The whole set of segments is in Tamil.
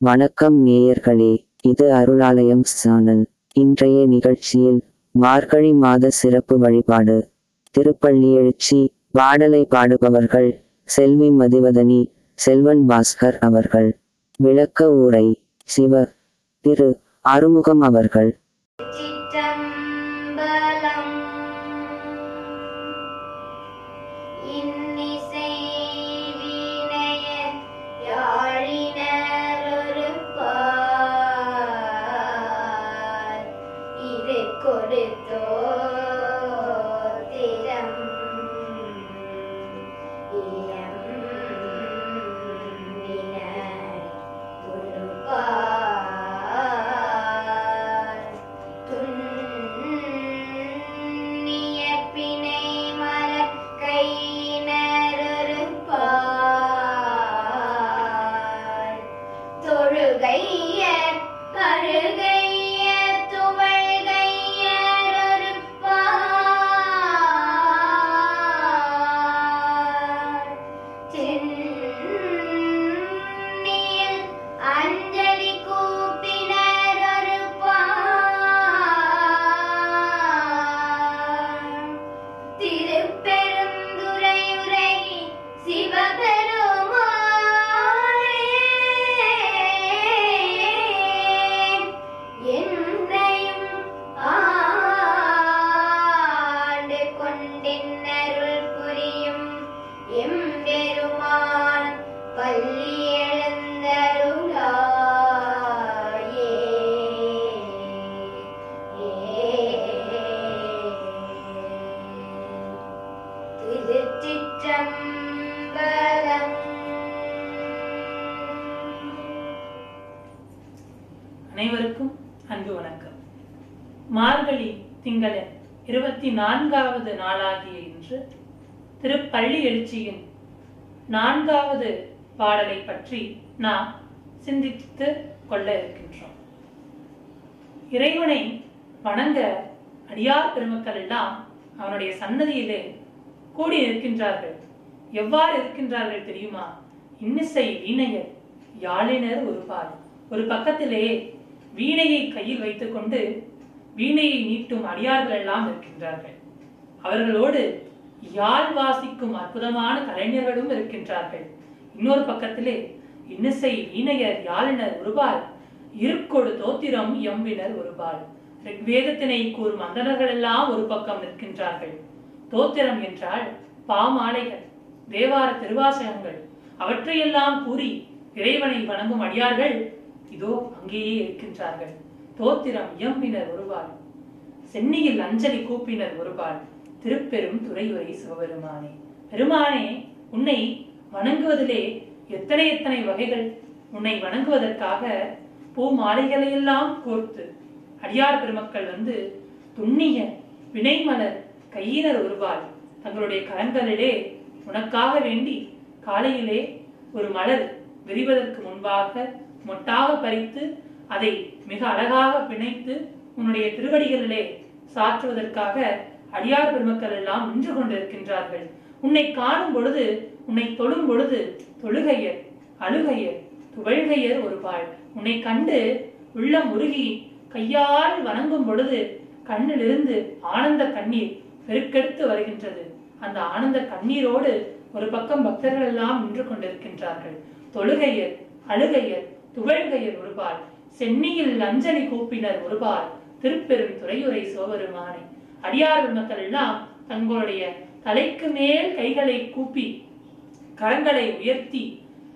வணக்கம் நேயர்களே இது அருளாலயம் சேனல். இன்றைய நிகழ்ச்சியில் மார்கழி மாத சிறப்பு வழிபாடு. திருப்பள்ளி எழுச்சி பாடலை பாடுபவர்கள் செல்வி மதிவதனி செல்வன் பாஸ்கர் அவர்கள். விளக்க ஊரை சிவ திரு அறுமுகம் அவர்கள். in Để tớ. கொண்டின்னருள் புரியும் எம்பெருமான் பள்ளி எழுந்தருளாயே. திருச்சிற்றம்பலம். அனைவருக்கும் அன்பு வணக்கம். மார்கழி திங்களன் இருபத்தி நான்காவது நாளாகிய இன்று திருப்பள்ளி எழுச்சியின் நான்காவது பாடலை பற்றி நாம் சிந்தித்து கொள்ள இருக்கின்றோம். இறைவனை வணங்க அடியார் பெருமக்கள் எல்லாம் அவனுடைய சன்னதியிலே கூடி இருக்கின்றார்கள் எவ்வாறு இருக்கின்றார்கள் தெரியுமா? இன்னிசை வீணையர் யாழினர் ஒருபால் ஒரு பக்கத்திலே வீணையை கையில் வைத்துக்கொண்டு வீணையை நீட்டும் அடியார்கள் எல்லாம் இருக்கின்றார்கள். அவர்களோடு யாழ் வாசிக்கும் அற்புதமான கலைஞர்களும் இருக்கின்றார்கள். இன்னொரு பக்கத்திலே இன்னிசை வீணையர் யாழினர் ஒருபால் இருக்கொடு தோத்திரம் எம்பினர் ஒருபால். ரிக்வேதத்தினை கூறும் அந்தனர்கள் எல்லாம் ஒரு பக்கம் நிற்கின்றார்கள். தோத்திரம் என்றால் பாமாலைகள் தேவார திருவாசகங்கள். அவற்றையெல்லாம் கூறி இறைவனை வணங்கும் அடியார்கள் இதோ அங்கேயே இருக்கின்றார்கள். தோத்திரம் இயம்பினர் ஒருவாள் சென்னியில் அஞ்சலி கூப்பினர் ஒருபாள் திருப்பெரும் துறையுரை சிவபெருமானே. பெருமானே உன்னை வணங்குவதிலே எத்தனை எத்தனை வகைகள்? உன்னை வணங்குவதற்காக பூ மாலைகளையெல்லாம் கோர்த்து அடியார் பெருமக்கள் வந்து துண்ணிய வினைமலர் கையினர் ஒருவாள் தங்களுடைய கரங்களிலே உனக்காக வேண்டி காலையிலே ஒரு மலர் விரிவதற்கு முன்பாக மொட்டாக பறித்து அதை மிக அழகாக பிணைத்து உன்னுடைய திருவடிகளிலே சாற்றுவதற்காக அடியார் பெருமக்கள் எல்லாம் நின்று கொண்டிருக்கின்றார்கள். உன்னை காணும் பொழுது உன்னை தொழும் பொழுது தொழுகையர் அழுகையர் துவழ்கையர் ஒரு பாள் உன்னை கண்டு உள்ளம் உருகி கையால் வணங்கும் பொழுது கண்ணிலிருந்து ஆனந்த கண்ணீர் பெருக்கெடுத்து வருகின்றது. அந்த ஆனந்த கண்ணீரோடு ஒரு பக்கம் பக்தர்கள் எல்லாம் நின்று கொண்டிருக்கின்றார்கள். தொழுகையர் அழுகையர் துவழ்கையர் ஒருபால் சென்னையில் அஞ்சலி கூப்பினர் ஒருபால் திருப்பெரும் துறையுரை சோவருமானை அடியார்கள் மக்கள் எல்லாம் தங்களுடைய தலைக்கு மேல் கைகளை கூப்பி கரங்களை உயர்த்தி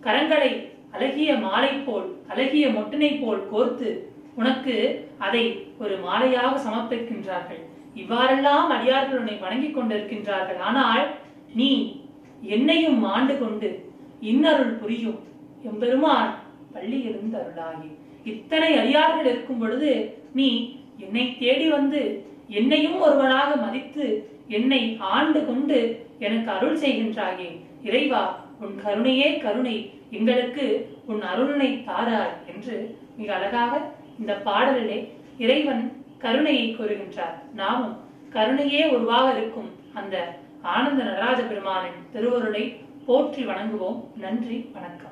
கரங்களை அழகிய மாலை போல் அழகிய மொட்டினை போல் கோர்த்து உனக்கு அதை ஒரு மாலையாக சமர்ப்பிக்கின்றார்கள். இவ்வாறெல்லாம் அடியார்கள் உன்னை வணங்கிக் கொண்டிருக்கின்றார்கள். ஆனால் நீ என்னையும் ஆண்டு கொண்டு இன்னருள் புரியும். எம்பெருமான் பள்ளியிருந்து அருளாகி இத்தனை அடியார்கள் இருக்கும் பொழுது நீ என்னை தேடி வந்து என்னையும் ஒருவனாக மதித்து என்னை ஆண்டு கொண்டு எனக்கு அருள் செய்கின்றாயே. இறைவா உன் கருணையே கருணை. எங்களுக்கு உன் அருணனை தாராய் என்று மிக அழகாக இந்த பாடலிலே இறைவன் கருணையை கூறுகின்றார். நாமும் கருணையே உருவாக இருக்கும் அந்த ஆனந்த நடராஜ பெருமானின் திருவருளை போற்றி வணங்குவோம். நன்றி வணக்கம்.